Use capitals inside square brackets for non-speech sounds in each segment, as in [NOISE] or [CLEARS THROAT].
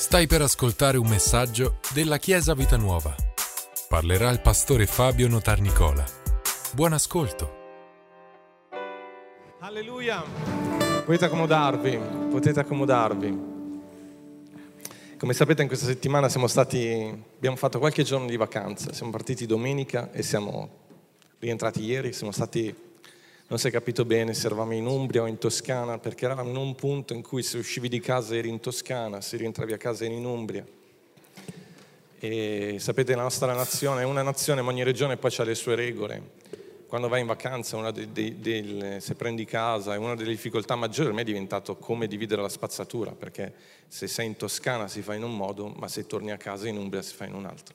Stai per ascoltare un messaggio della Chiesa Vita Nuova. Parlerà il pastore Fabio Notarnicola. Buon ascolto. Alleluia! Potete accomodarvi, potete accomodarvi. Come sapete in questa settimana siamo stati, abbiamo fatto qualche giorno di vacanza, siamo partiti domenica e siamo rientrati ieri, siamo stati non si è capito bene se eravamo in Umbria o in Toscana, perché eravamo in un punto in cui se uscivi di casa eri in Toscana, se rientravi a casa eri in Umbria. E sapete, la nostra nazione è una nazione, ma ogni regione poi ha le sue regole. Quando vai in vacanza, dei, dei, dei, se prendi casa, una delle difficoltà maggiori per me è diventato come dividere la spazzatura, perché se sei in Toscana si fa in un modo, ma se torni a casa in Umbria si fa in un altro.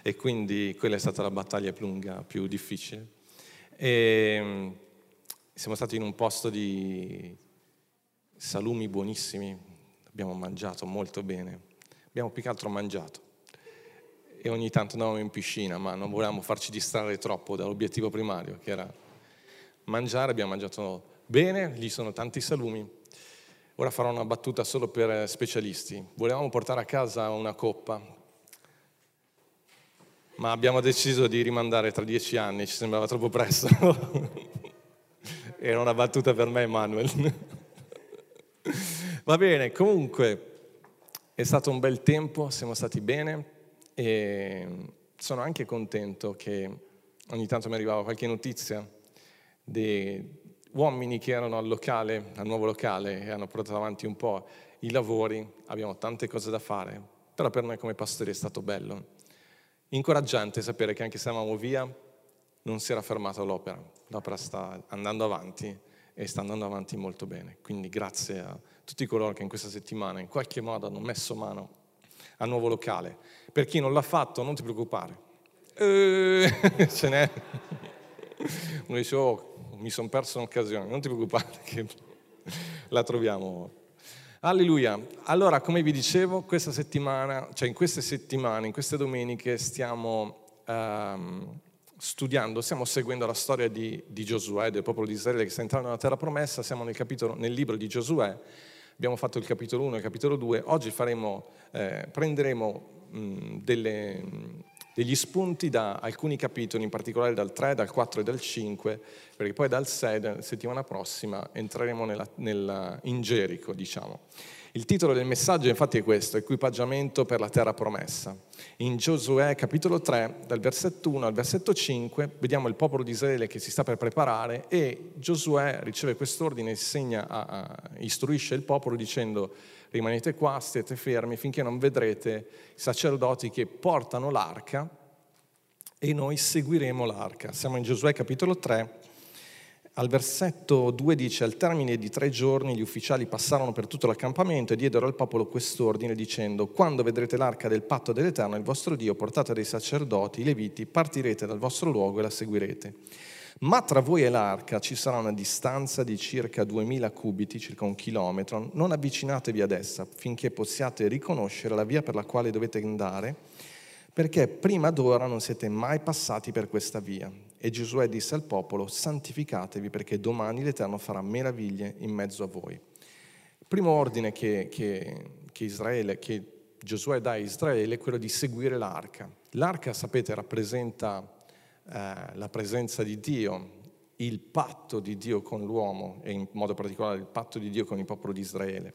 E quindi quella è stata la battaglia più lunga, più difficile. E, siamo stati in un posto di salumi buonissimi, abbiamo mangiato molto bene, abbiamo più che altro mangiato e ogni tanto andavamo in piscina, ma non volevamo farci distrarre troppo dall'obiettivo primario, che era mangiare, abbiamo mangiato bene, lì sono tanti salumi. Ora farò una battuta solo per specialisti. Volevamo portare a casa una coppa, ma abbiamo deciso di rimandare tra dieci anni, ci sembrava troppo presto. [LAUGHS] Era una battuta per me, Emanuel. Va bene, comunque è stato un bel tempo, siamo stati bene e sono anche contento che ogni tanto mi arrivava qualche notizia di uomini che erano al locale, al nuovo locale e hanno portato avanti un po' i lavori, abbiamo tante cose da fare, però per noi come pastori è stato bello. Incoraggiante sapere che anche se eravamo via, non si era fermata l'opera, l'opera sta andando avanti e sta andando avanti molto bene. Quindi grazie a tutti coloro che in questa settimana in qualche modo hanno messo mano al nuovo locale. Per chi non l'ha fatto, non ti preoccupare. Eh, [LAUGHS] ce n'è. Uno dice, oh, mi sono perso un'occasione, non ti preoccupare [LAUGHS] che la troviamo. Alleluia. Allora, come vi dicevo, questa settimana, cioè in queste settimane, in queste domeniche, stiamo... Um, studiando, stiamo seguendo la storia di, di, Giosuè, del popolo di Israele che sta entrando nella terra promessa, siamo nel, capitolo, nel libro di Giosuè, abbiamo fatto il capitolo 1 e il capitolo 2, oggi faremo, eh, prenderemo mh, delle, degli spunti da alcuni capitoli, in particolare dal 3, dal 4 e dal 5, perché poi dal 6, la settimana prossima, entreremo nella, nella, in Gerico, diciamo. Il titolo del messaggio infatti è questo, equipaggiamento per la terra promessa. In Giosuè capitolo 3, dal versetto 1 al versetto 5, vediamo il popolo di Israele che si sta per preparare e Giosuè riceve quest'ordine, a, istruisce il popolo dicendo rimanete qua, state fermi finché non vedrete i sacerdoti che portano l'arca e noi seguiremo l'arca. Siamo in Giosuè capitolo 3, al versetto 2 dice, al termine di tre giorni gli ufficiali passarono per tutto l'accampamento e diedero al popolo quest'ordine dicendo, quando vedrete l'arca del patto dell'Eterno, il vostro Dio, portata dai sacerdoti, i leviti, partirete dal vostro luogo e la seguirete. Ma tra voi e l'arca ci sarà una distanza di circa 2000 cubiti, circa un chilometro. Non avvicinatevi ad essa finché possiate riconoscere la via per la quale dovete andare, perché prima d'ora non siete mai passati per questa via. E Giosuè disse al popolo, santificatevi perché domani l'Eterno farà meraviglie in mezzo a voi. Il primo ordine che, che, che, Israele, che Giosuè dà a Israele è quello di seguire l'arca. L'arca, sapete, rappresenta eh, la presenza di Dio, il patto di Dio con l'uomo e in modo particolare il patto di Dio con il popolo di Israele.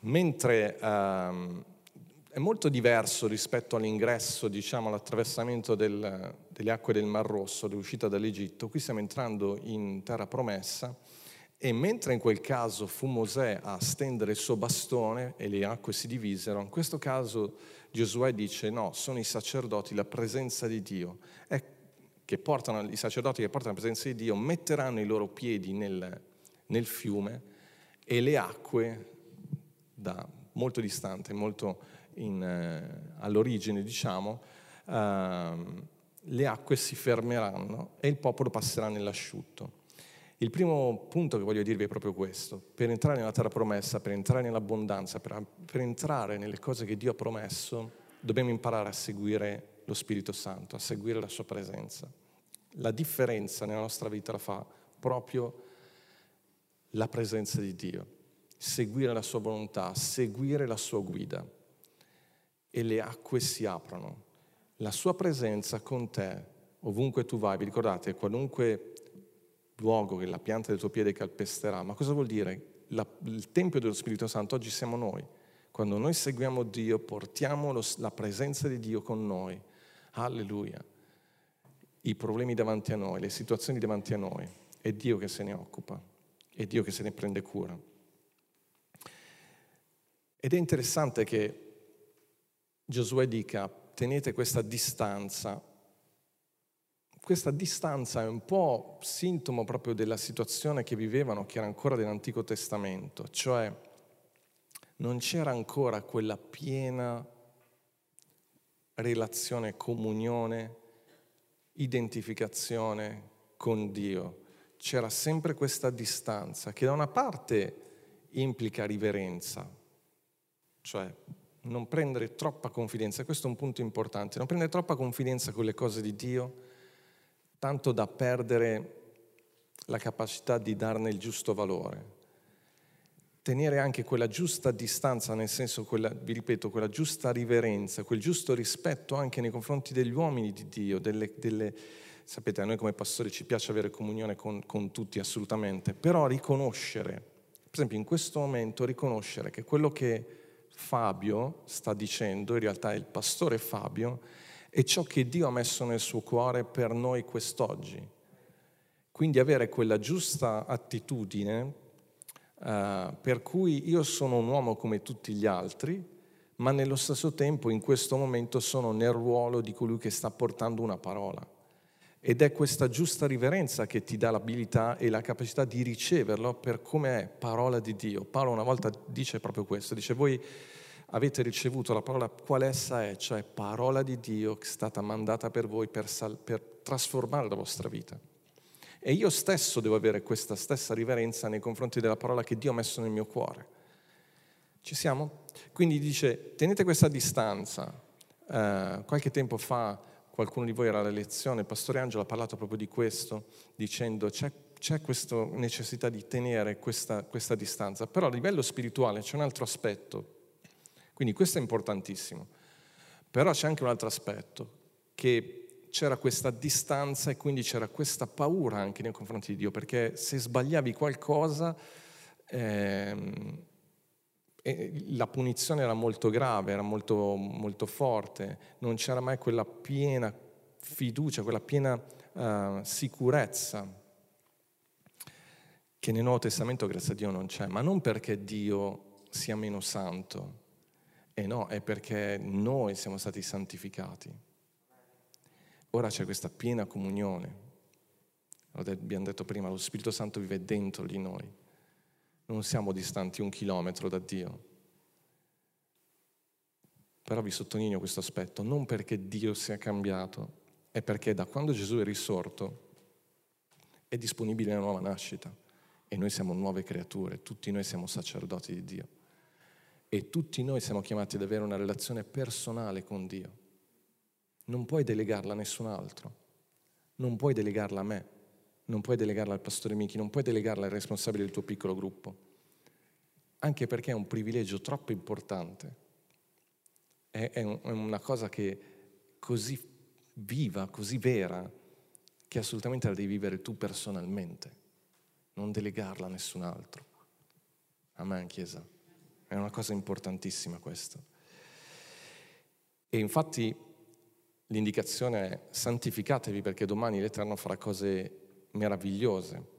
Mentre ehm, è molto diverso rispetto all'ingresso, diciamo, all'attraversamento del, delle acque del Mar Rosso, l'uscita dall'Egitto. Qui stiamo entrando in terra promessa e mentre in quel caso fu Mosè a stendere il suo bastone e le acque si divisero, in questo caso Giosuè dice no, sono i sacerdoti, la presenza di Dio. È che portano, I sacerdoti che portano la presenza di Dio metteranno i loro piedi nel, nel fiume e le acque da molto distante, molto in, eh, all'origine, diciamo, eh, le acque si fermeranno e il popolo passerà nell'asciutto. Il primo punto che voglio dirvi è proprio questo. Per entrare nella terra promessa, per entrare nell'abbondanza, per, per entrare nelle cose che Dio ha promesso, dobbiamo imparare a seguire lo Spirito Santo, a seguire la sua presenza. La differenza nella nostra vita la fa proprio la presenza di Dio. seguire la sua volontà, seguire la sua guida. E le acque si aprono. La sua presenza con te, ovunque tu vai, vi ricordate, qualunque luogo che la pianta del tuo piede calpesterà, ma cosa vuol dire? La, il Tempio dello Spirito Santo oggi siamo noi. Quando noi seguiamo Dio, portiamo lo, la presenza di Dio con noi. Alleluia. I problemi davanti a noi, le situazioni davanti a noi. È Dio che se ne occupa, è Dio che se ne prende cura. Ed è interessante che Giosuè dica, tenete questa distanza. Questa distanza è un po' sintomo proprio della situazione che vivevano, che era ancora dell'Antico Testamento, cioè non c'era ancora quella piena relazione, comunione, identificazione con Dio. C'era sempre questa distanza che da una parte implica riverenza, cioè non prendere troppa confidenza, questo è un punto importante, non prendere troppa confidenza con le cose di Dio, tanto da perdere la capacità di darne il giusto valore. Tenere anche quella giusta distanza, nel senso, quella, vi ripeto, quella giusta riverenza, quel giusto rispetto anche nei confronti degli uomini di Dio, delle, delle, sapete, a noi come pastori ci piace avere comunione con, con tutti assolutamente, però riconoscere, per esempio in questo momento riconoscere che quello che Fabio sta dicendo, in realtà è il pastore Fabio, è ciò che Dio ha messo nel suo cuore per noi quest'oggi. Quindi avere quella giusta attitudine Uh, per cui io sono un uomo come tutti gli altri, ma nello stesso tempo in questo momento sono nel ruolo di colui che sta portando una parola. Ed è questa giusta riverenza che ti dà l'abilità e la capacità di riceverlo per come è parola di Dio. Paolo una volta dice proprio questo, dice voi avete ricevuto la parola qual essa è, cioè parola di Dio che è stata mandata per voi per, sal- per trasformare la vostra vita. E io stesso devo avere questa stessa riverenza nei confronti della parola che Dio ha messo nel mio cuore. Ci siamo? Quindi dice, tenete questa distanza. Eh, qualche tempo fa qualcuno di voi era alla lezione, il pastore Angelo ha parlato proprio di questo, dicendo c'è, c'è questa necessità di tenere questa, questa distanza, però a livello spirituale c'è un altro aspetto, quindi questo è importantissimo, però c'è anche un altro aspetto, che c'era questa distanza e quindi c'era questa paura anche nei confronti di Dio, perché se sbagliavi qualcosa ehm, la punizione era molto grave, era molto, molto, forte, non c'era mai quella piena fiducia, quella piena uh, sicurezza che nel Nuovo Testamento, grazie a Dio, non c'è, ma non perché Dio sia meno santo, e no, è perché noi siamo stati santificati. Ora c'è questa piena comunione. Abbiamo detto prima, lo Spirito Santo vive dentro di noi. Non siamo distanti un chilometro da Dio. Però vi sottolineo questo aspetto, non perché Dio sia cambiato, è perché da quando Gesù è risorto è disponibile la nuova nascita e noi siamo nuove creature, tutti noi siamo sacerdoti di Dio e tutti noi siamo chiamati ad avere una relazione personale con Dio. Non puoi delegarla a nessun altro, non puoi delegarla a me, non puoi delegarla al pastore Michi, non puoi delegarla al responsabile del tuo piccolo gruppo, anche perché è un privilegio troppo importante, è, è, un, è una cosa che così viva, così vera, che assolutamente la devi vivere tu personalmente, non delegarla a nessun altro. Amen, Chiesa. È una cosa importantissima questa. E infatti L'indicazione è santificatevi perché domani l'Eterno farà cose meravigliose.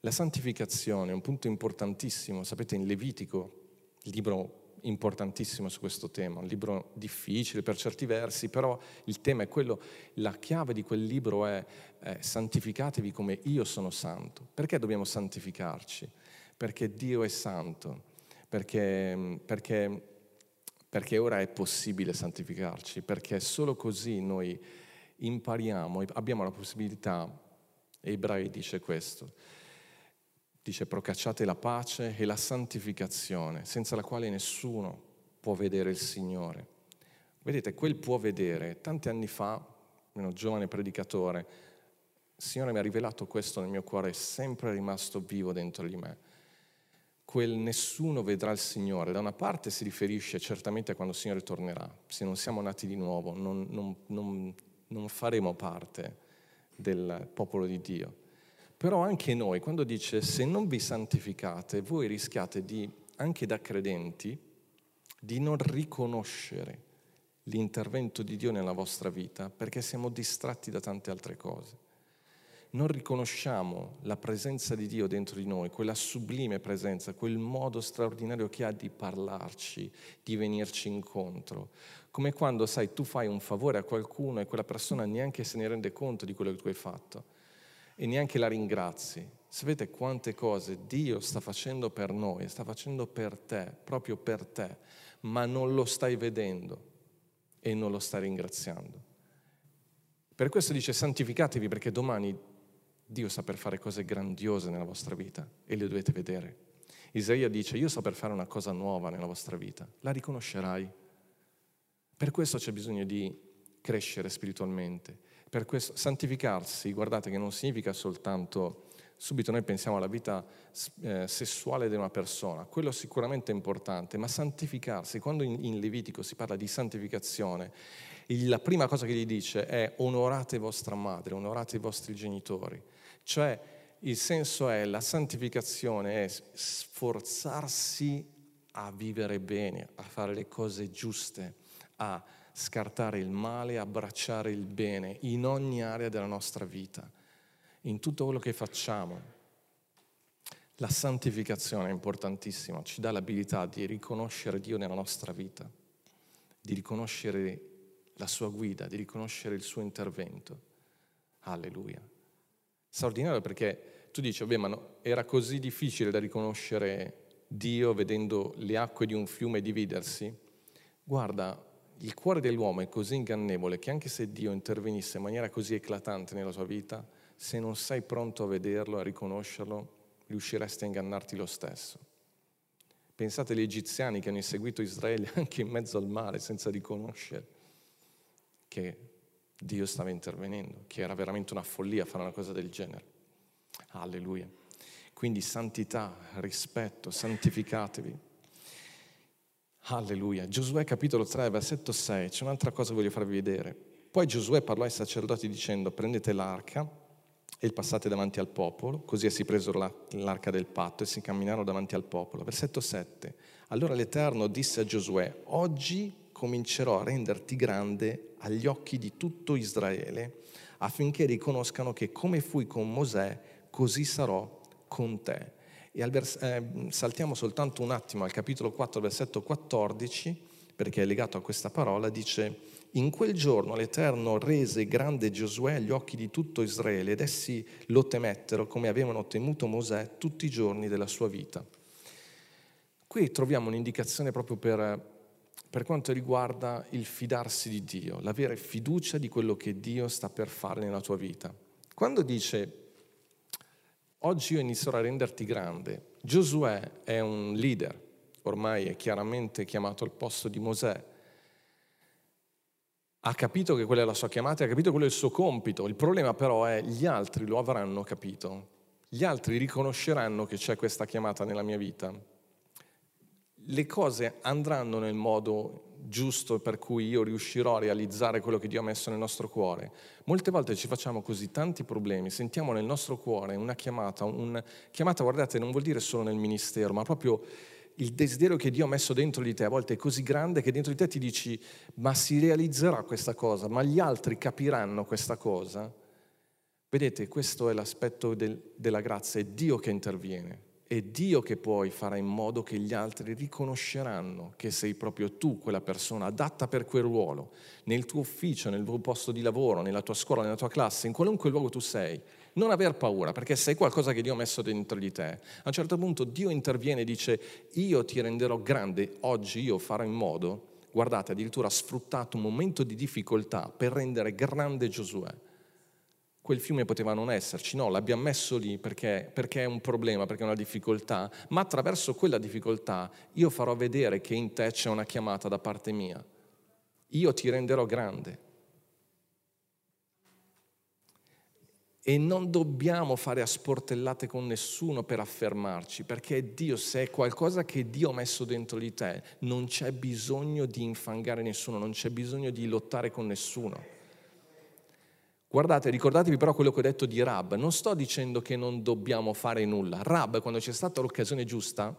La santificazione è un punto importantissimo, sapete in Levitico, libro importantissimo su questo tema, un libro difficile per certi versi, però il tema è quello, la chiave di quel libro è eh, santificatevi come io sono santo. Perché dobbiamo santificarci? Perché Dio è santo, perché, perché perché ora è possibile santificarci, perché solo così noi impariamo, abbiamo la possibilità, Ebrei dice questo, dice procacciate la pace e la santificazione, senza la quale nessuno può vedere il Signore. Vedete, quel può vedere, tanti anni fa, un giovane predicatore, il Signore mi ha rivelato questo nel mio cuore, è sempre rimasto vivo dentro di me quel nessuno vedrà il Signore, da una parte si riferisce certamente a quando il Signore tornerà. Se non siamo nati di nuovo, non, non, non, non faremo parte del popolo di Dio. Però anche noi, quando dice se non vi santificate, voi rischiate di, anche da credenti, di non riconoscere l'intervento di Dio nella vostra vita perché siamo distratti da tante altre cose non riconosciamo la presenza di Dio dentro di noi, quella sublime presenza, quel modo straordinario che ha di parlarci, di venirci incontro. Come quando, sai, tu fai un favore a qualcuno e quella persona neanche se ne rende conto di quello che tu hai fatto e neanche la ringrazi. Sapete quante cose Dio sta facendo per noi, sta facendo per te, proprio per te, ma non lo stai vedendo e non lo stai ringraziando. Per questo dice santificatevi perché domani Dio sa per fare cose grandiose nella vostra vita e le dovete vedere. Isaia dice, io so per fare una cosa nuova nella vostra vita, la riconoscerai. Per questo c'è bisogno di crescere spiritualmente. Per questo santificarsi, guardate che non significa soltanto subito noi pensiamo alla vita eh, sessuale di una persona, quello sicuramente è importante, ma santificarsi, quando in, in Levitico si parla di santificazione, la prima cosa che gli dice è onorate vostra madre, onorate i vostri genitori. Cioè il senso è la santificazione, è sforzarsi a vivere bene, a fare le cose giuste, a scartare il male, abbracciare il bene in ogni area della nostra vita, in tutto quello che facciamo. La santificazione è importantissima, ci dà l'abilità di riconoscere Dio nella nostra vita, di riconoscere la sua guida, di riconoscere il suo intervento. Alleluia. Straordinario perché tu dici, vabbè, ma no, era così difficile da riconoscere Dio vedendo le acque di un fiume dividersi? Guarda, il cuore dell'uomo è così ingannevole che anche se Dio intervenisse in maniera così eclatante nella tua vita, se non sei pronto a vederlo, a riconoscerlo, riusciresti a ingannarti lo stesso. Pensate agli egiziani che hanno inseguito Israele [LAUGHS] anche in mezzo al mare senza riconoscere che Dio stava intervenendo, che era veramente una follia fare una cosa del genere. Alleluia. Quindi santità, rispetto, santificatevi. Alleluia. Giosuè capitolo 3, versetto 6, c'è un'altra cosa che voglio farvi vedere. Poi Giosuè parlò ai sacerdoti dicendo prendete l'arca e passate davanti al popolo, così essi presero l'arca del patto e si camminarono davanti al popolo. Versetto 7. Allora l'Eterno disse a Giosuè, oggi comincerò a renderti grande agli occhi di tutto Israele, affinché riconoscano che come fui con Mosè, così sarò con te. E vers- eh, saltiamo soltanto un attimo al capitolo 4, versetto 14, perché è legato a questa parola, dice, in quel giorno l'Eterno rese grande Giosuè agli occhi di tutto Israele ed essi lo temettero come avevano temuto Mosè tutti i giorni della sua vita. Qui troviamo un'indicazione proprio per per quanto riguarda il fidarsi di Dio, l'avere fiducia di quello che Dio sta per fare nella tua vita. Quando dice oggi io inizierò a renderti grande, Giosuè è un leader, ormai è chiaramente chiamato al posto di Mosè, ha capito che quella è la sua chiamata, ha capito quello è il suo compito, il problema però è gli altri lo avranno capito, gli altri riconosceranno che c'è questa chiamata nella mia vita le cose andranno nel modo giusto per cui io riuscirò a realizzare quello che Dio ha messo nel nostro cuore. Molte volte ci facciamo così tanti problemi, sentiamo nel nostro cuore una chiamata, una chiamata, guardate, non vuol dire solo nel ministero, ma proprio il desiderio che Dio ha messo dentro di te a volte è così grande che dentro di te ti dici ma si realizzerà questa cosa, ma gli altri capiranno questa cosa. Vedete, questo è l'aspetto del, della grazia, è Dio che interviene. È Dio che poi farà in modo che gli altri riconosceranno che sei proprio tu quella persona adatta per quel ruolo, nel tuo ufficio, nel tuo posto di lavoro, nella tua scuola, nella tua classe, in qualunque luogo tu sei. Non aver paura, perché sei qualcosa che Dio ha messo dentro di te. A un certo punto Dio interviene e dice, io ti renderò grande, oggi io farò in modo, guardate, addirittura ha sfruttato un momento di difficoltà per rendere grande Giosuè quel fiume poteva non esserci, no, l'abbiamo messo lì perché, perché, è un problema, perché è una difficoltà, ma attraverso quella difficoltà io farò vedere che in te c'è una chiamata da parte mia. Io ti renderò grande. E non dobbiamo fare a sportellate con nessuno per affermarci, perché Dio, se è qualcosa che Dio ha messo dentro di te, non c'è bisogno di infangare nessuno, non c'è bisogno di lottare con nessuno. Guardate, ricordatevi però quello che ho detto di Rab, non sto dicendo che non dobbiamo fare nulla. Rab, quando c'è stata l'occasione giusta,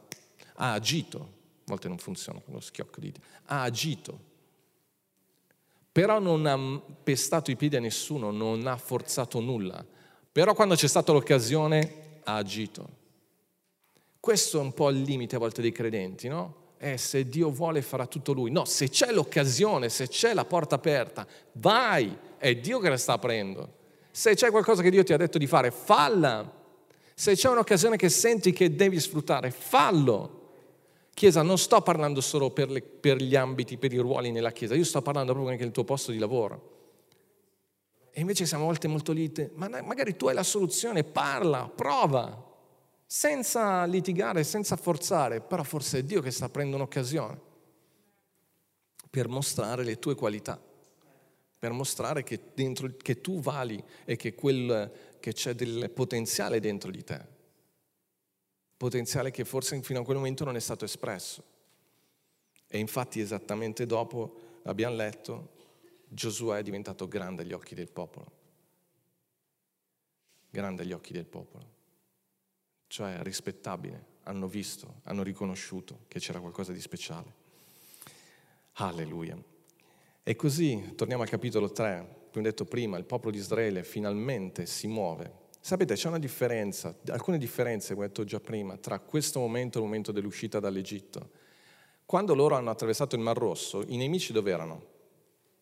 ha agito, a volte non funziona con lo schiocco di ha agito però non ha pestato i piedi a nessuno, non ha forzato nulla. Però quando c'è stata l'occasione ha agito. Questo è un po' il limite a volte dei credenti, no? Eh, se Dio vuole farà tutto lui. No, se c'è l'occasione, se c'è la porta aperta, vai, è Dio che la sta aprendo. Se c'è qualcosa che Dio ti ha detto di fare, falla. Se c'è un'occasione che senti che devi sfruttare, fallo. Chiesa, non sto parlando solo per, le, per, gli ambiti, per i ruoli nella Chiesa, io sto parlando proprio anche del tuo posto di lavoro. E invece siamo a volte molto lite, ma magari tu hai la soluzione, parla, prova, senza litigare, senza forzare, però forse è Dio che sta prendendo un'occasione per mostrare le tue qualità, per mostrare che, dentro, che tu vali e che, quel, che c'è del potenziale dentro di te potenziale che forse fino a quel momento non è stato espresso. E infatti esattamente dopo, abbiamo letto, Giosuè è diventato grande agli occhi del popolo. Grande agli occhi del popolo. Cioè rispettabile. Hanno visto, hanno riconosciuto che c'era qualcosa di speciale. Alleluia. E così, torniamo al capitolo 3, come detto prima, il popolo di Israele finalmente si muove Sapete, c'è una differenza, alcune differenze, come ho detto già prima, tra questo momento e il momento dell'uscita dall'Egitto. Quando loro hanno attraversato il Mar Rosso, i nemici dove erano?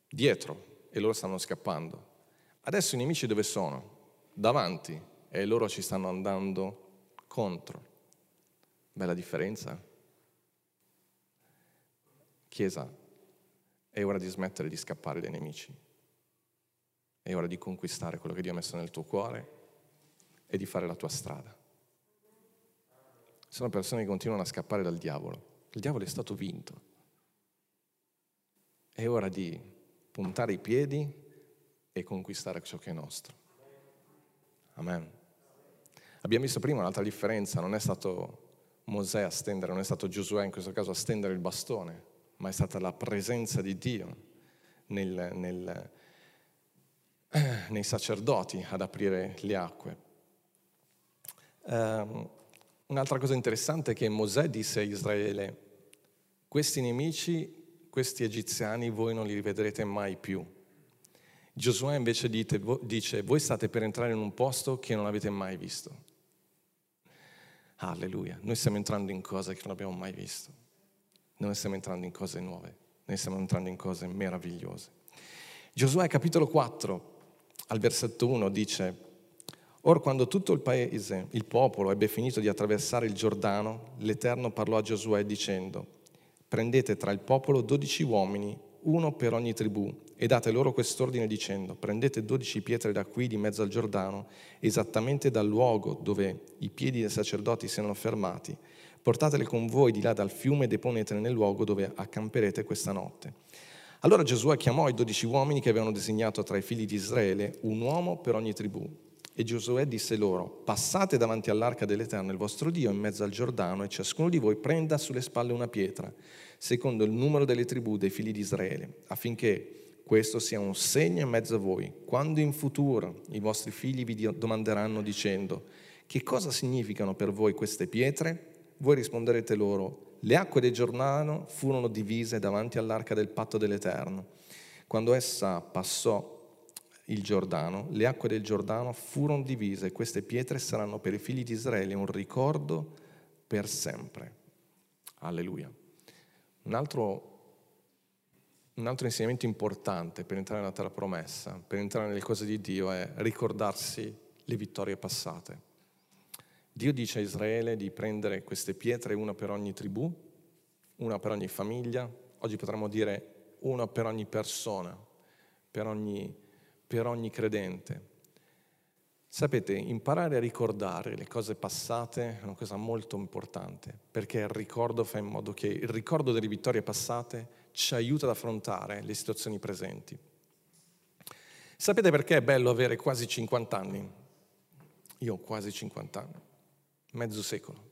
Dietro, e loro stanno scappando. Adesso i nemici dove sono? Davanti, e loro ci stanno andando contro. Bella differenza. Chiesa, è ora di smettere di scappare dai nemici. È ora di conquistare quello che Dio ha messo nel tuo cuore e di fare la tua strada. Sono persone che continuano a scappare dal diavolo. Il diavolo è stato vinto. È ora di puntare i piedi e conquistare ciò che è nostro. Amen. Abbiamo visto prima un'altra differenza, non è stato Mosè a stendere, non è stato Giosuè in questo caso a stendere il bastone, ma è stata la presenza di Dio nel, nel, eh, nei sacerdoti ad aprire le acque. Um, un'altra cosa interessante è che Mosè disse a Israele, questi nemici, questi egiziani, voi non li rivedrete mai più. Giosuè invece dite, dice, voi state per entrare in un posto che non avete mai visto. Alleluia, noi stiamo entrando in cose che non abbiamo mai visto. Noi stiamo entrando in cose nuove, noi stiamo entrando in cose meravigliose. Giosuè capitolo 4, al versetto 1 dice, Or quando tutto il paese, il popolo, ebbe finito di attraversare il Giordano, l'Eterno parlò a Giosuè dicendo, prendete tra il popolo dodici uomini, uno per ogni tribù, e date loro quest'ordine dicendo, prendete dodici pietre da qui di mezzo al Giordano, esattamente dal luogo dove i piedi dei sacerdoti si erano fermati, portatele con voi di là dal fiume e deponetele nel luogo dove accamperete questa notte. Allora Giosuè chiamò i dodici uomini che avevano designato tra i figli di Israele, un uomo per ogni tribù e Giosuè disse loro, passate davanti all'arca dell'Eterno, il vostro Dio, in mezzo al Giordano, e ciascuno di voi prenda sulle spalle una pietra, secondo il numero delle tribù dei figli di Israele, affinché questo sia un segno in mezzo a voi. Quando in futuro i vostri figli vi domanderanno dicendo, che cosa significano per voi queste pietre? Voi risponderete loro, le acque del Giordano furono divise davanti all'arca del patto dell'Eterno. Quando essa passò il Giordano, le acque del Giordano furono divise, queste pietre saranno per i figli di Israele un ricordo per sempre. Alleluia. Un altro, un altro insegnamento importante per entrare nella terra promessa, per entrare nelle cose di Dio, è ricordarsi le vittorie passate. Dio dice a Israele di prendere queste pietre, una per ogni tribù, una per ogni famiglia, oggi potremmo dire una per ogni persona, per ogni per ogni credente. Sapete, imparare a ricordare le cose passate è una cosa molto importante, perché il ricordo fa in modo che il ricordo delle vittorie passate ci aiuta ad affrontare le situazioni presenti. Sapete perché è bello avere quasi 50 anni? io ho quasi 50 anni, mezzo secolo,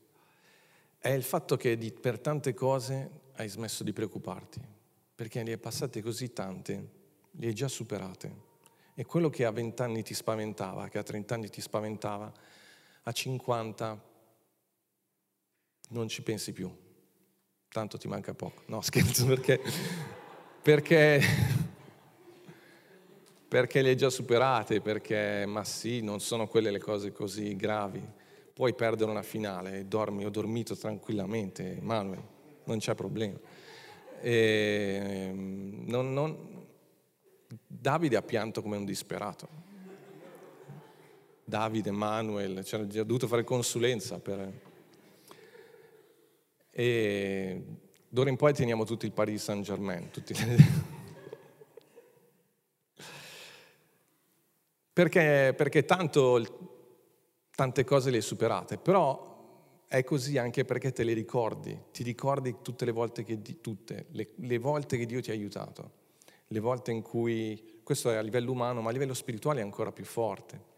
è il fatto che di, per tante cose hai smesso di preoccuparti, perché ne hai passate così tante, le hai già superate. E quello che a 20 anni ti spaventava, che a 30 anni ti spaventava, a 50 non ci pensi più. Tanto ti manca poco. No, [LAUGHS] scherzo perché, perché, perché le hai già superate, perché, ma sì, non sono quelle le cose così gravi. Puoi perdere una finale e dormi, ho dormito tranquillamente, Manuel, non c'è problema. E, non, non, Davide ha pianto come un disperato. Davide, Manuel, cioè, ha dovuto fare consulenza per... E d'ora in poi teniamo tutti il Paris Saint Germain. Tutti... [LAUGHS] perché, perché tanto, tante cose le hai superate, però è così anche perché te le ricordi, ti ricordi tutte le volte che, tutte, le, le volte che Dio ti ha aiutato, le volte in cui, questo è a livello umano, ma a livello spirituale è ancora più forte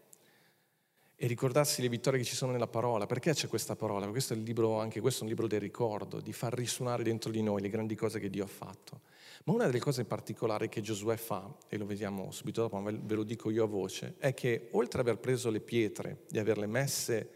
e ricordarsi le vittorie che ci sono nella parola. Perché c'è questa parola? Questo è libro, anche questo è un libro del ricordo, di far risuonare dentro di noi le grandi cose che Dio ha fatto. Ma una delle cose particolari che Giosuè fa, e lo vediamo subito dopo, ma ve lo dico io a voce, è che oltre ad aver preso le pietre e averle messe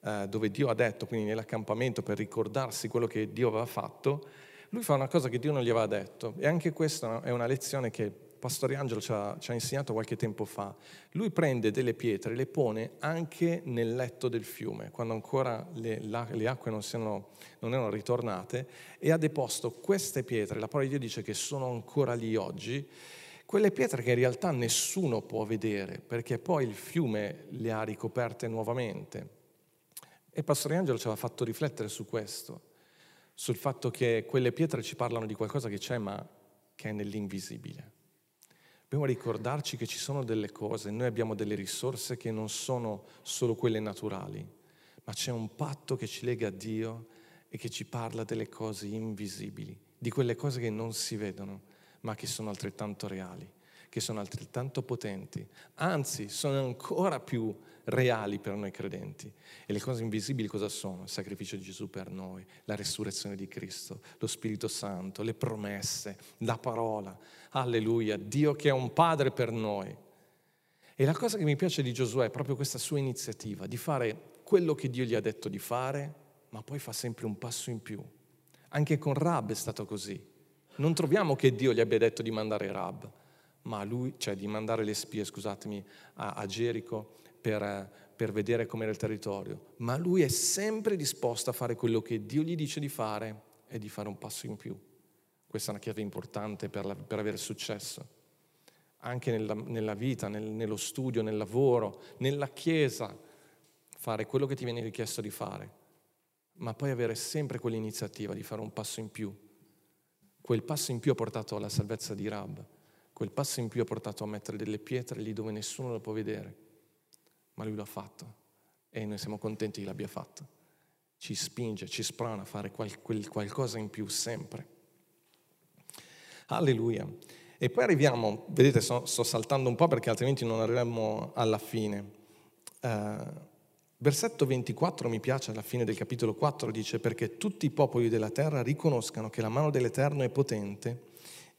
eh, dove Dio ha detto, quindi nell'accampamento, per ricordarsi quello che Dio aveva fatto, lui fa una cosa che Dio non gli aveva detto. E anche questa è una lezione che Pastore Angelo ci ha, ci ha, insegnato qualche tempo fa, lui prende delle pietre e le pone anche nel letto del fiume, quando ancora le, la, le acque non, siano, non, erano ritornate, e ha deposto queste pietre, la parola di Dio dice che sono ancora lì oggi, quelle pietre che in realtà nessuno può vedere, perché poi il fiume le ha ricoperte nuovamente. E Pastore Angelo ci aveva fatto riflettere su questo, sul fatto che quelle pietre ci parlano di qualcosa che c'è ma che è nell'invisibile. Dobbiamo ricordarci che ci sono delle cose, noi abbiamo delle risorse che non sono solo quelle naturali, ma c'è un patto che ci lega a Dio e che ci parla delle cose invisibili, di quelle cose che non si vedono, ma che sono altrettanto reali, che sono altrettanto potenti, anzi sono ancora più reali per noi credenti. E le cose invisibili cosa sono? Il sacrificio di Gesù per noi, la resurrezione di Cristo, lo Spirito Santo, le promesse, la parola. Alleluia, Dio che è un padre per noi. E la cosa che mi piace di Giosuè è proprio questa sua iniziativa, di fare quello che Dio gli ha detto di fare, ma poi fa sempre un passo in più. Anche con Rab è stato così. Non troviamo che Dio gli abbia detto di mandare Rab, ma lui, cioè di mandare le spie, scusatemi, a, a Gerico per, per vedere com'era il territorio, ma lui è sempre disposto a fare quello che Dio gli dice di fare e di fare un passo in più. Questa è una chiave importante per, la, per avere successo, anche nella, nella vita, nel, nello studio, nel lavoro, nella chiesa, fare quello che ti viene richiesto di fare, ma poi avere sempre quell'iniziativa di fare un passo in più. Quel passo in più ha portato alla salvezza di Rab, quel passo in più ha portato a mettere delle pietre lì dove nessuno lo può vedere ma lui l'ha fatto e noi siamo contenti che l'abbia fatto. Ci spinge, ci sprona a fare qual, quel qualcosa in più sempre. Alleluia. E poi arriviamo, vedete sto, sto saltando un po' perché altrimenti non arriveremo alla fine. Uh, versetto 24 mi piace alla fine del capitolo 4, dice perché tutti i popoli della terra riconoscano che la mano dell'Eterno è potente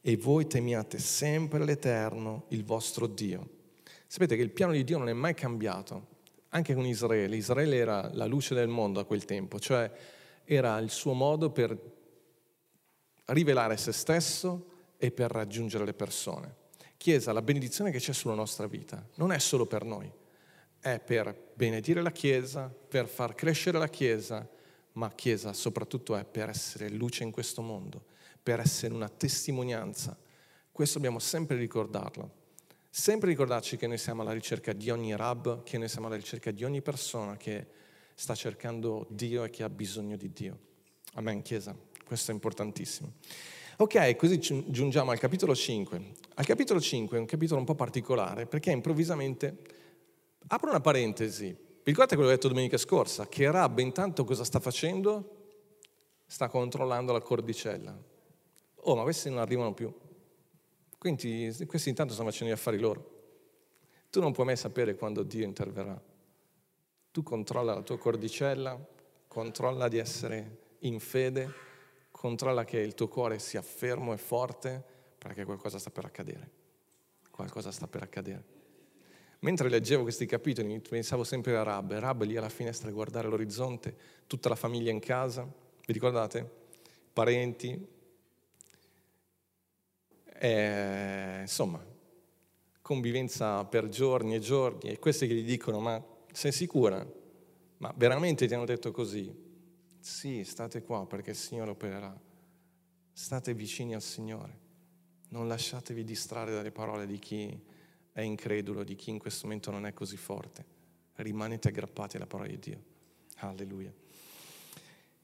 e voi temiate sempre l'Eterno, il vostro Dio. Sapete che il piano di Dio non è mai cambiato, anche con Israele. Israele era la luce del mondo a quel tempo, cioè era il suo modo per rivelare se stesso e per raggiungere le persone. Chiesa, la benedizione che c'è sulla nostra vita non è solo per noi, è per benedire la Chiesa, per far crescere la Chiesa, ma Chiesa soprattutto è per essere luce in questo mondo, per essere una testimonianza. Questo dobbiamo sempre ricordarlo. Sempre ricordarci che noi siamo alla ricerca di ogni rab, che noi siamo alla ricerca di ogni persona che sta cercando Dio e che ha bisogno di Dio. Amen, Chiesa. Questo è importantissimo. Ok, così giungiamo al capitolo 5. Al capitolo 5 è un capitolo un po' particolare perché improvvisamente, apro una parentesi, ricordate quello che ho detto domenica scorsa? Che Rab intanto cosa sta facendo? Sta controllando la cordicella. Oh, ma questi non arrivano più. Quindi questi intanto stanno facendo gli affari loro. Tu non puoi mai sapere quando Dio interverrà. Tu controlla la tua cordicella, controlla di essere in fede, controlla che il tuo cuore sia fermo e forte perché qualcosa sta per accadere. Qualcosa sta per accadere. Mentre leggevo questi capitoli pensavo sempre a Rab, Rab lì alla finestra a guardare l'orizzonte, tutta la famiglia in casa, vi ricordate? Parenti. E, insomma, convivenza per giorni e giorni e questi che gli dicono ma sei sicura? Ma veramente ti hanno detto così? Sì, state qua perché il Signore opererà. State vicini al Signore. Non lasciatevi distrarre dalle parole di chi è incredulo, di chi in questo momento non è così forte. Rimanete aggrappati alla parola di Dio. Alleluia.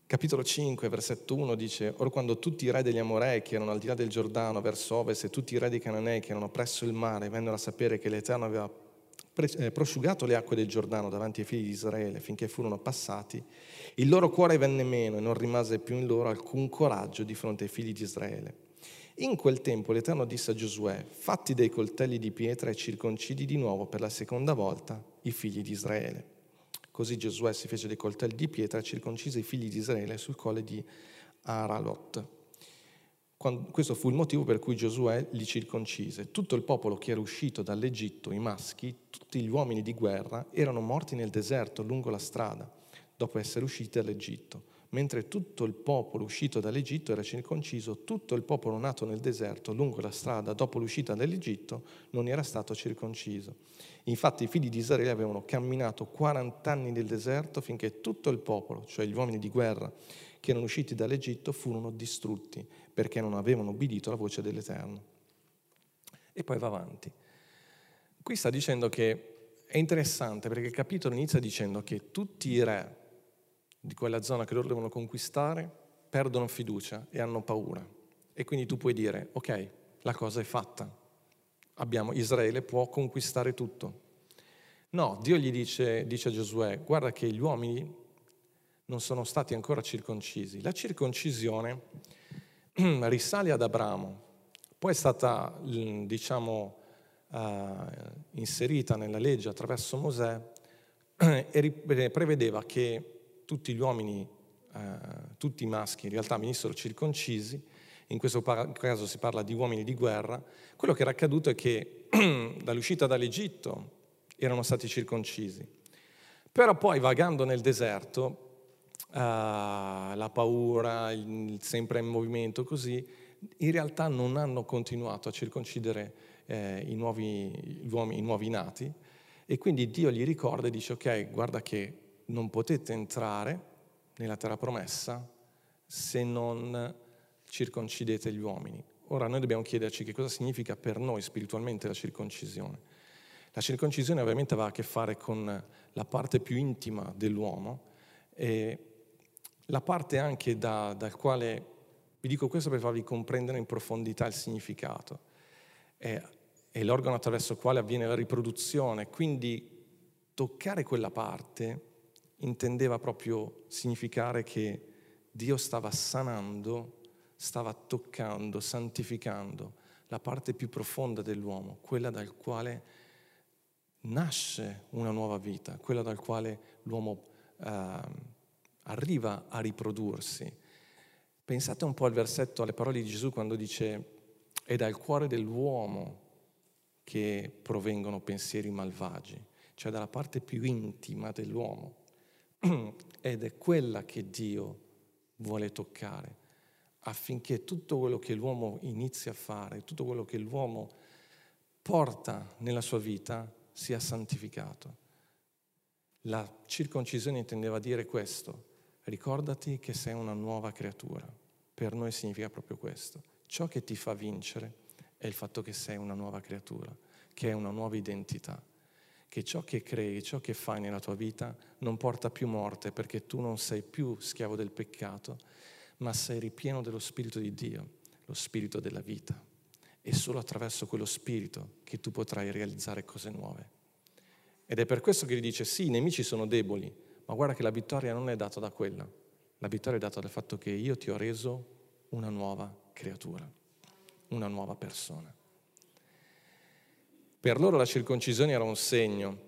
Capitolo 5, versetto 1 dice, Or quando tutti i re degli Amorei che erano al di là del Giordano verso ovest e tutti i re dei Cananei che erano presso il mare vennero a sapere che l'Eterno aveva eh, prosciugato le acque del Giordano davanti ai figli di Israele finché furono passati, il loro cuore venne meno e non rimase più in loro alcun coraggio di fronte ai figli di Israele. In quel tempo l'Eterno disse a Giosuè, fatti dei coltelli di pietra e circoncidi di nuovo per la seconda volta i figli di Israele. Così Giosuè si fece dei coltelli di pietra e circoncise i figli di Israele sul colle di Aralot. questo fu il motivo per cui Giosuè li circoncise. Tutto il popolo che era uscito dall'Egitto, i maschi, tutti gli uomini di guerra, erano morti nel deserto lungo la strada, dopo essere usciti dall'Egitto mentre tutto il popolo uscito dall'Egitto era circonciso, tutto il popolo nato nel deserto lungo la strada dopo l'uscita dall'Egitto non era stato circonciso. Infatti i figli di Israele avevano camminato 40 anni nel deserto finché tutto il popolo, cioè gli uomini di guerra che erano usciti dall'Egitto, furono distrutti perché non avevano obbedito alla voce dell'Eterno. E poi va avanti. Qui sta dicendo che è interessante perché il capitolo inizia dicendo che tutti i re di quella zona che loro devono conquistare perdono fiducia e hanno paura. E quindi tu puoi dire, ok, la cosa è fatta. Abbiamo, Israele può conquistare tutto. No, Dio gli dice, dice a Giosuè, guarda che gli uomini non sono stati ancora circoncisi. La circoncisione [CLEARS THROAT] risale ad Abramo, poi è stata, diciamo, uh, inserita nella legge attraverso Mosè [CLEARS THROAT] e prevedeva che tutti gli uomini, eh, tutti i maschi in realtà venissero circoncisi, in questo caso si parla di uomini di guerra, quello che era accaduto è che [CLEARS THROAT] dall'uscita dall'Egitto erano stati circoncisi. Però poi vagando nel deserto, uh, la paura, il, sempre in movimento così, in realtà non hanno continuato a circoncidere eh, i, nuovi, gli uomini, i nuovi nati e quindi Dio gli ricorda e dice ok, guarda che non potete entrare nella terra promessa se non circoncidete gli uomini. Ora noi dobbiamo chiederci che cosa significa per noi spiritualmente la circoncisione. La circoncisione ovviamente aveva a che fare con la parte più intima dell'uomo e la parte anche da, dal quale, vi dico questo per farvi comprendere in profondità il significato, è, è l'organo attraverso il quale avviene la riproduzione, quindi toccare quella parte intendeva proprio significare che Dio stava sanando, stava toccando, santificando la parte più profonda dell'uomo, quella dal quale nasce una nuova vita, quella dal quale l'uomo eh, arriva a riprodursi. Pensate un po' al versetto, alle parole di Gesù quando dice è dal cuore dell'uomo che provengono pensieri malvagi, cioè dalla parte più intima dell'uomo. [CLEARS THROAT] ed è quella che Dio vuole toccare affinché tutto quello che l'uomo inizia a fare, tutto quello che l'uomo porta nella sua vita sia santificato. La circoncisione intendeva dire questo, ricordati che sei una nuova creatura. Per noi significa proprio questo. Ciò che ti fa vincere è il fatto che sei una nuova creatura, che è una nuova identità che ciò che crei, ciò che fai nella tua vita non porta più morte perché tu non sei più schiavo del peccato, ma sei ripieno dello Spirito di Dio, lo Spirito della vita. È solo attraverso quello Spirito che tu potrai realizzare cose nuove. Ed è per questo che gli dice, sì, i nemici sono deboli, ma guarda che la vittoria non è data da quella, la vittoria è data dal fatto che io ti ho reso una nuova creatura, una nuova persona. Per loro la circoncisione era un segno,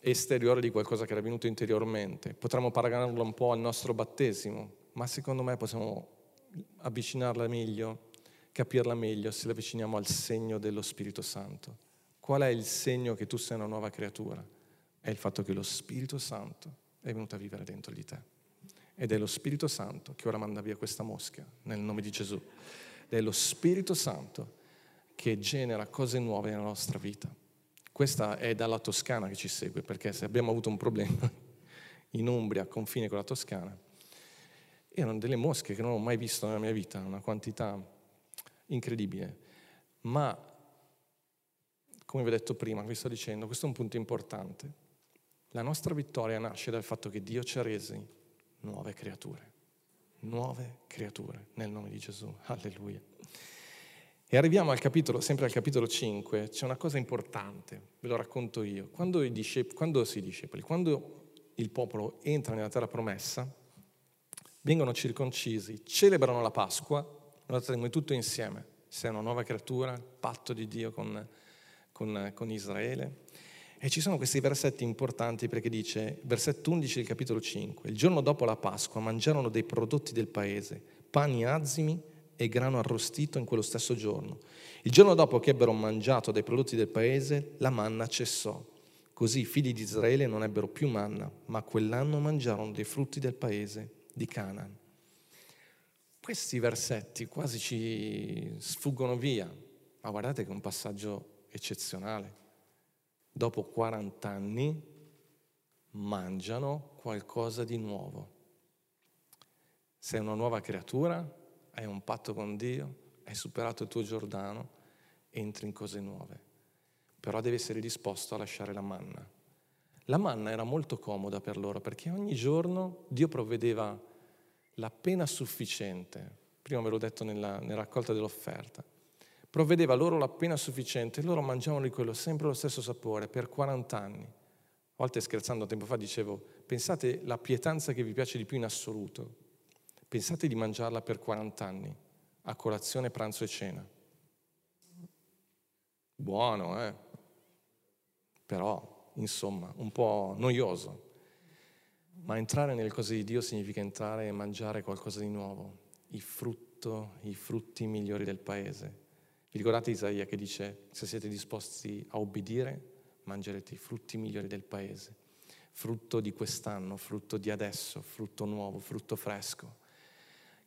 esteriore di qualcosa che era venuto interiormente. Potremmo paragonarlo un po' al nostro battesimo, ma secondo me possiamo avvicinarla meglio, capirla meglio se la avviciniamo al segno dello Spirito Santo. Qual è il segno che tu sei una nuova creatura? È il fatto che lo Spirito Santo è venuto a vivere dentro di te. Ed è lo Spirito Santo che ora manda via questa mosca, nel nome di Gesù. Ed è lo Spirito Santo che genera cose nuove nella nostra vita. Questa è dalla Toscana che ci segue, perché se abbiamo avuto un problema [LAUGHS] in Umbria, a confine con la Toscana, erano delle mosche che non ho mai visto nella mia vita, una quantità incredibile. Ma, come vi ho detto prima, vi sto dicendo, questo è un punto importante. La nostra vittoria nasce dal fatto che Dio ci ha resi nuove creature. Nuove creature, nel nome di Gesù. Alleluia. E arriviamo al capitolo, sempre al capitolo 5, c'è una cosa importante, ve lo racconto io. Quando, i discepoli, quando si discepoli, quando il popolo entra nella terra promessa, vengono circoncisi, celebrano la Pasqua, noi tutto insieme, sei una nuova creatura, il patto di Dio con, con, con Israele. E ci sono questi versetti importanti perché dice, versetto 11 del capitolo 5, il giorno dopo la Pasqua mangiarono dei prodotti del paese, pani azimi, e grano arrostito in quello stesso giorno. Il giorno dopo che ebbero mangiato dei prodotti del paese, la manna cessò. Così i figli di Israele non ebbero più manna, ma quell'anno mangiarono dei frutti del paese di Canaan. Questi versetti quasi ci sfuggono via, ma guardate che è un passaggio eccezionale. Dopo 40 anni mangiano qualcosa di nuovo. Sei una nuova creatura, hai un patto con Dio, hai superato il tuo Giordano, entri in cose nuove. Però devi essere disposto a lasciare la manna. La manna era molto comoda per loro perché ogni giorno Dio provvedeva l'appena sufficiente. Prima ve l'ho detto nella, nella raccolta dell'offerta. Provvedeva loro l'appena sufficiente e loro mangiavano di quello sempre lo stesso sapore per 40 anni. A volte scherzando tempo fa dicevo, pensate la pietanza che vi piace di più in assoluto, Pensate di mangiarla per 40 anni, a colazione, pranzo e cena. Buono, eh? Però, insomma, un po' noioso. Ma entrare nelle cose di Dio significa entrare e mangiare qualcosa di nuovo, il frutto, i frutti migliori del paese. Vi ricordate Isaia che dice, se siete disposti a obbedire, mangerete i frutti migliori del paese, frutto di quest'anno, frutto di adesso, frutto nuovo, frutto fresco.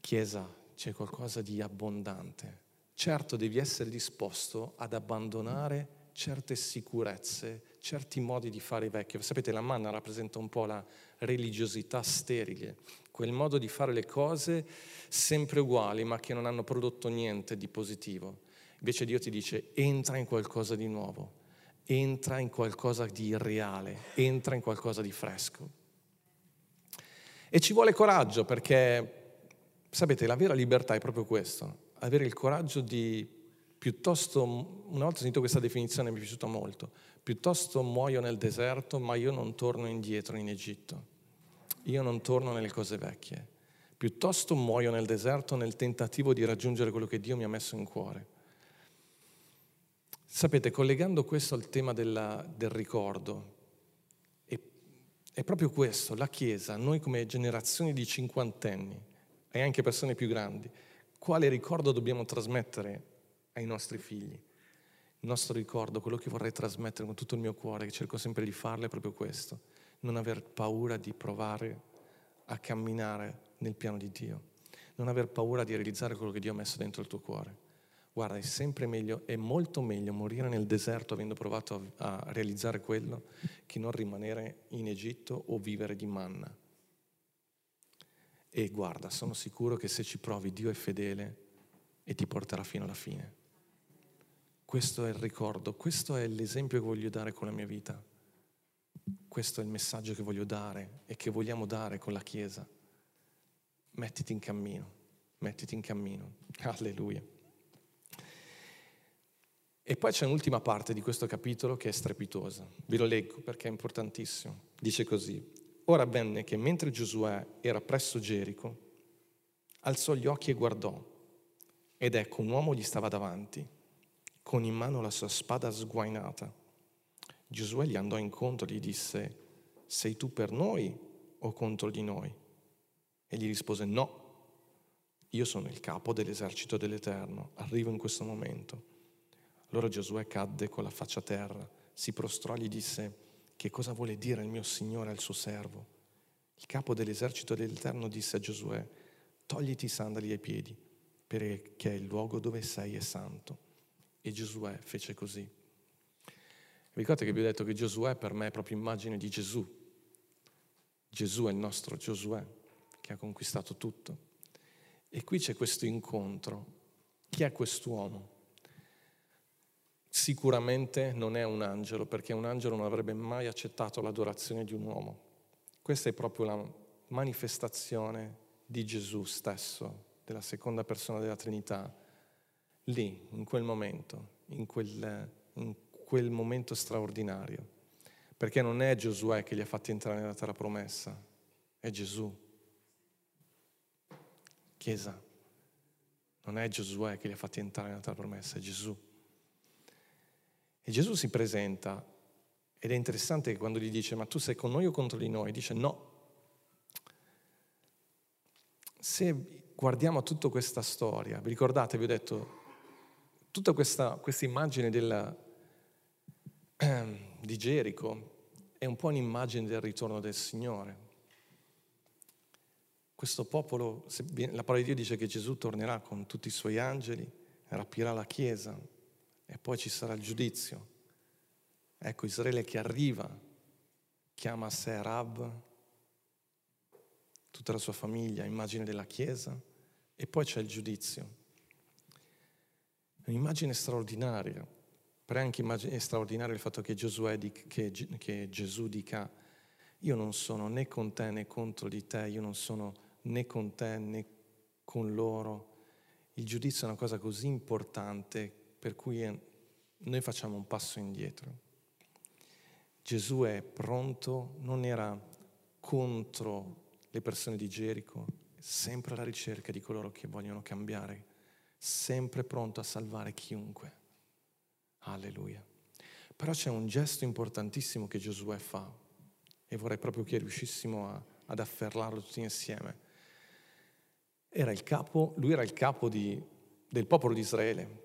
Chiesa, c'è qualcosa di abbondante. Certo devi essere disposto ad abbandonare certe sicurezze, certi modi di fare vecchio. Sapete, la manna rappresenta un po' la religiosità sterile, quel modo di fare le cose sempre uguali, ma che non hanno prodotto niente di positivo. Invece Dio ti dice, entra in qualcosa di nuovo, entra in qualcosa di reale, entra in qualcosa di fresco. E ci vuole coraggio perché Sapete, la vera libertà è proprio questo, avere il coraggio di piuttosto, una volta sentito questa definizione mi è piaciuta molto, piuttosto muoio nel deserto ma io non torno indietro in Egitto, io non torno nelle cose vecchie, piuttosto muoio nel deserto nel tentativo di raggiungere quello che Dio mi ha messo in cuore. Sapete, collegando questo al tema della, del ricordo, è, è proprio questo, la Chiesa, noi come generazioni di cinquantenni, e anche persone più grandi, quale ricordo dobbiamo trasmettere ai nostri figli? Il nostro ricordo, quello che vorrei trasmettere con tutto il mio cuore, che cerco sempre di farlo, è proprio questo. Non aver paura di provare a camminare nel piano di Dio. Non aver paura di realizzare quello che Dio ha messo dentro il tuo cuore. Guarda, è sempre meglio, è molto meglio morire nel deserto avendo provato a, a realizzare quello che non rimanere in Egitto o vivere di manna. E guarda, sono sicuro che se ci provi Dio è fedele e ti porterà fino alla fine. Questo è il ricordo, questo è l'esempio che voglio dare con la mia vita. Questo è il messaggio che voglio dare e che vogliamo dare con la Chiesa. Mettiti in cammino, mettiti in cammino. Alleluia. E poi c'è un'ultima parte di questo capitolo che è strepitosa. Vi lo leggo perché è importantissimo. Dice così, Ora avvenne che mentre Giosuè era presso Gerico, alzò gli occhi e guardò, ed ecco un uomo gli stava davanti, con in mano la sua spada sguainata. Giosuè gli andò incontro e gli disse, sei tu per noi o contro di noi? E gli rispose, no, io sono il capo dell'esercito dell'Eterno, arrivo in questo momento. Allora Giosuè cadde con la faccia a terra, si prostrò e gli disse, che cosa vuole dire il mio Signore al suo servo? Il capo dell'esercito dell'Eterno disse a Giosuè, togliti i sandali ai piedi, perché il luogo dove sei è santo. E Giosuè fece così. Ricordate che vi ho detto che Giosuè per me è proprio immagine di Gesù. Gesù è il nostro Giosuè che ha conquistato tutto. E qui c'è questo incontro. Chi è quest'uomo? Sicuramente non è un angelo, perché un angelo non avrebbe mai accettato l'adorazione di un uomo. Questa è proprio la manifestazione di Gesù stesso, della seconda persona della Trinità, lì, in quel momento, in quel, in quel momento straordinario. Perché non è Giosuè che li ha fatti entrare nella terra promessa, è Gesù Chiesa, non è Giosuè che li ha fatti entrare nella terra promessa, è Gesù. E Gesù si presenta ed è interessante che quando gli dice ma tu sei con noi o contro di noi? Dice no. Se guardiamo tutta questa storia, vi ricordate, vi ho detto, tutta questa, questa immagine della, [CLEARS THROAT] di Gerico è un po' un'immagine del ritorno del Signore questo popolo, la parola di Dio dice che Gesù tornerà con tutti i suoi angeli, rapirà la Chiesa e poi ci sarà il giudizio. Ecco Israele che arriva, chiama a sé Rab, tutta la sua famiglia, immagine della Chiesa, e poi c'è il giudizio. Un'immagine straordinaria, però è anche immagine, è straordinario il fatto che, Giosuè, che, che Gesù dica io non sono né con te né contro di te, io non sono né con te né con loro. Il giudizio è una cosa così importante per cui noi facciamo un passo indietro. Gesù è pronto, non era contro le persone di Gerico, sempre alla ricerca di coloro che vogliono cambiare, sempre pronto a salvare chiunque. Alleluia. Però c'è un gesto importantissimo che Giosuè fa e vorrei proprio che riuscissimo a, ad afferrarlo tutti insieme. Era capo, lui era il capo di, del popolo di Israele,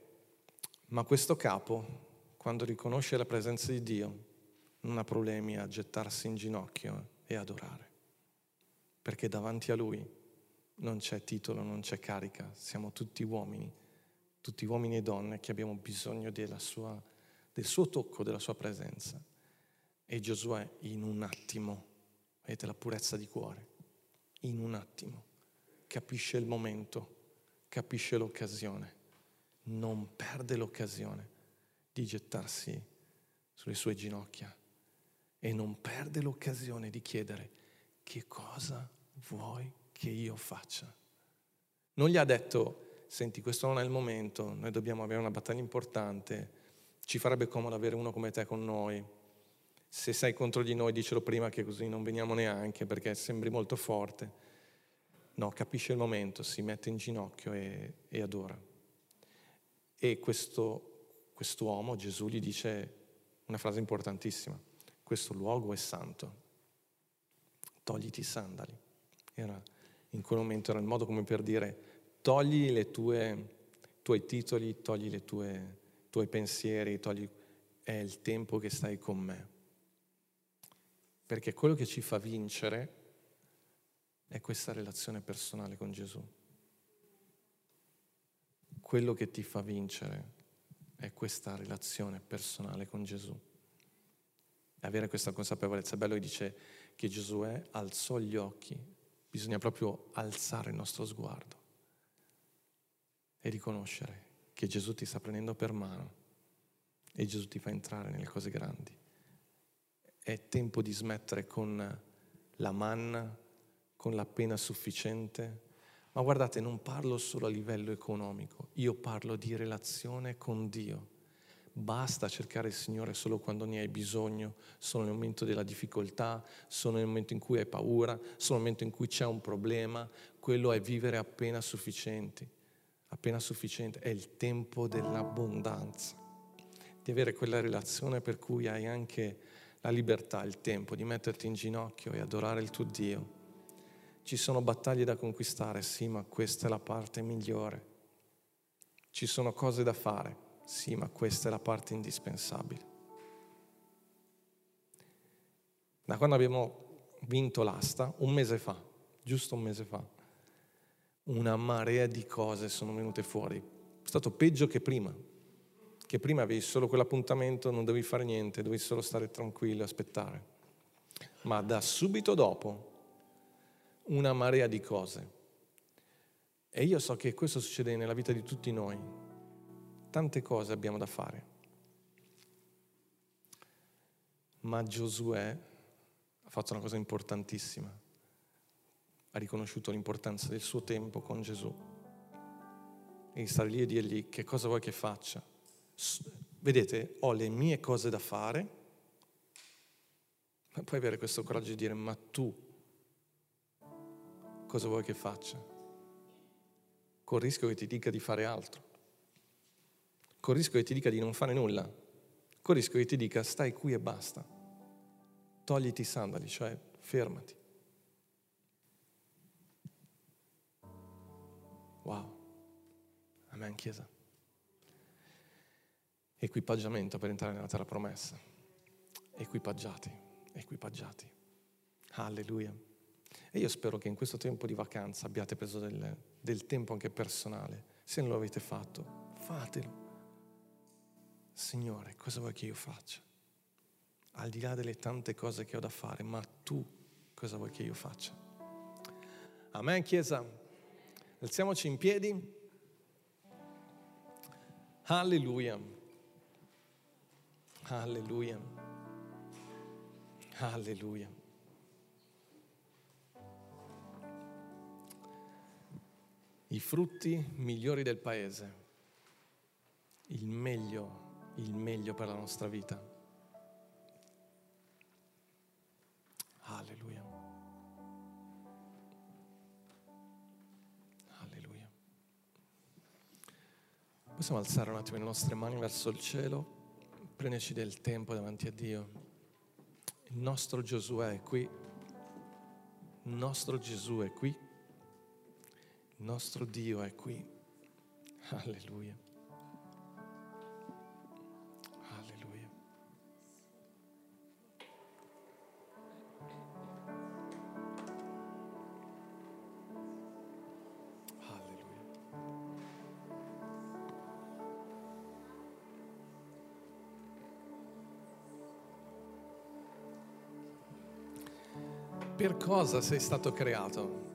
ma questo capo, quando riconosce la presenza di Dio, non ha problemi a gettarsi in ginocchio e adorare, perché davanti a lui non c'è titolo, non c'è carica, siamo tutti uomini, tutti uomini e donne che abbiamo bisogno sua, del suo tocco, della sua presenza. E Giosuè in un attimo, vedete la purezza di cuore, in un attimo capisce il momento, capisce l'occasione, non perde l'occasione di gettarsi sulle sue ginocchia e non perde l'occasione di chiedere che cosa vuoi che io faccia. Non gli ha detto, senti, questo non è il momento, noi dobbiamo avere una battaglia importante, ci farebbe comodo avere uno come te con noi. Se sei contro di noi, dicelo prima che così non veniamo neanche perché sembri molto forte. No, capisce il momento, si mette in ginocchio e, e adora. E questo, quest'uomo, Gesù, gli dice una frase importantissima. Questo luogo è santo. Togliti i sandali. Era, in quel momento era il modo come per dire togli i tuoi titoli, togli i tuoi pensieri, togli, è il tempo che stai con me. Perché quello che ci fa vincere è questa relazione personale con Gesù. Quello che ti fa vincere è questa relazione personale con Gesù. Avere questa consapevolezza. Bello dice che Giosuè alzò gli occhi, bisogna proprio alzare il nostro sguardo e riconoscere che Gesù ti sta prendendo per mano e Gesù ti fa entrare nelle cose grandi. È tempo di smettere con la manna con la pena sufficiente. Ma guardate, non parlo solo a livello economico, io parlo di relazione con Dio. Basta cercare il Signore solo quando ne hai bisogno, solo nel momento della difficoltà, solo nel momento in cui hai paura, solo nel momento in cui c'è un problema. Quello è vivere appena sufficienti. Appena sufficiente è il tempo dell'abbondanza di avere quella relazione per cui hai anche la libertà, il tempo di metterti in ginocchio e adorare il tuo Dio. Ci sono battaglie da conquistare, sì, ma questa è la parte migliore. Ci sono cose da fare, sì, ma questa è la parte indispensabile. Da quando abbiamo vinto l'asta, un mese fa, giusto un mese fa, una marea di cose sono venute fuori. È stato peggio che prima, che prima avevi solo quell'appuntamento, non dovevi fare niente, dovevi solo stare tranquillo e aspettare. Ma da subito dopo una marea di cose. E io so che questo succede nella vita di tutti noi. Tante cose abbiamo da fare. Ma Giosuè ha fatto una cosa importantissima. Ha riconosciuto l'importanza del suo tempo con Gesù. E di stare lì e dirgli che cosa vuoi che faccia vedete, ho le mie cose da fare, ma puoi avere questo coraggio di dire, ma tu cosa vuoi che faccia? Con il rischio che ti dica di fare altro, con il rischio che ti dica di non fare nulla, con il rischio che ti dica stai qui e basta, togliti i sandali, cioè fermati. Wow, amen Chiesa equipaggiamento per entrare nella terra promessa. Equipaggiati, equipaggiati. Alleluia. E io spero che in questo tempo di vacanza abbiate preso del, del tempo anche personale. Se non lo avete fatto, fatelo. Signore, cosa vuoi che io faccia? Al di là delle tante cose che ho da fare, ma tu cosa vuoi che io faccia? Amen, Chiesa. Alziamoci in piedi. Alleluia. Alleluia. Alleluia. I frutti migliori del paese, il meglio, il meglio per la nostra vita. Alleluia. Alleluia. Possiamo alzare un attimo le nostre mani verso il cielo? Prendici del tempo davanti a Dio. Il nostro Gesù è qui. Il nostro Gesù è qui. Il nostro Dio è qui. Alleluia. Cosa sei stato creato?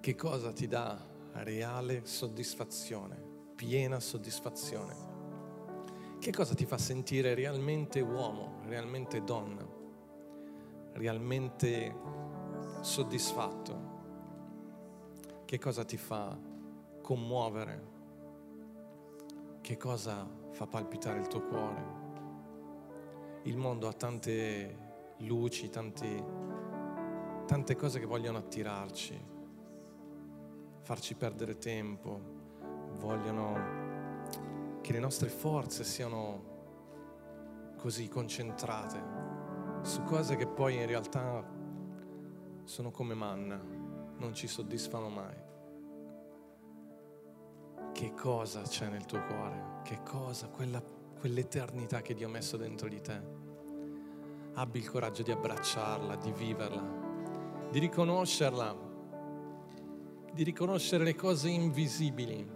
Che cosa ti dà reale soddisfazione, piena soddisfazione? Che cosa ti fa sentire realmente uomo, realmente donna, realmente soddisfatto? Che cosa ti fa commuovere? Che cosa fa palpitare il tuo cuore? Il mondo ha tante luci, tanti tante cose che vogliono attirarci, farci perdere tempo, vogliono che le nostre forze siano così concentrate su cose che poi in realtà sono come manna, non ci soddisfano mai. Che cosa c'è nel tuo cuore? Che cosa? Quella, quell'eternità che Dio ha messo dentro di te. Abbi il coraggio di abbracciarla, di viverla di riconoscerla, di riconoscere le cose invisibili,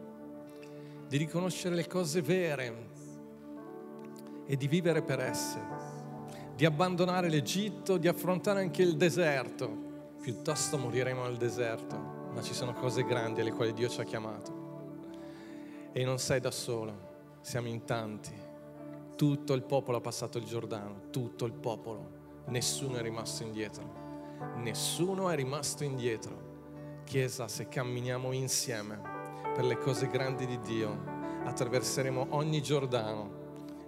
di riconoscere le cose vere e di vivere per esse, di abbandonare l'Egitto, di affrontare anche il deserto. Piuttosto moriremo nel deserto, ma ci sono cose grandi alle quali Dio ci ha chiamato. E non sei da solo, siamo in tanti. Tutto il popolo ha passato il Giordano, tutto il popolo, nessuno è rimasto indietro nessuno è rimasto indietro. Chiesa, se camminiamo insieme per le cose grandi di Dio, attraverseremo ogni Giordano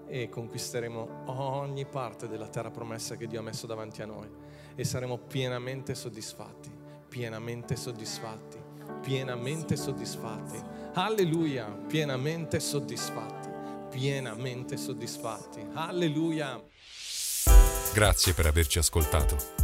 e conquisteremo ogni parte della terra promessa che Dio ha messo davanti a noi e saremo pienamente soddisfatti, pienamente soddisfatti, pienamente soddisfatti. Alleluia, pienamente soddisfatti pienamente soddisfatti. Alleluia! Grazie per averci ascoltato.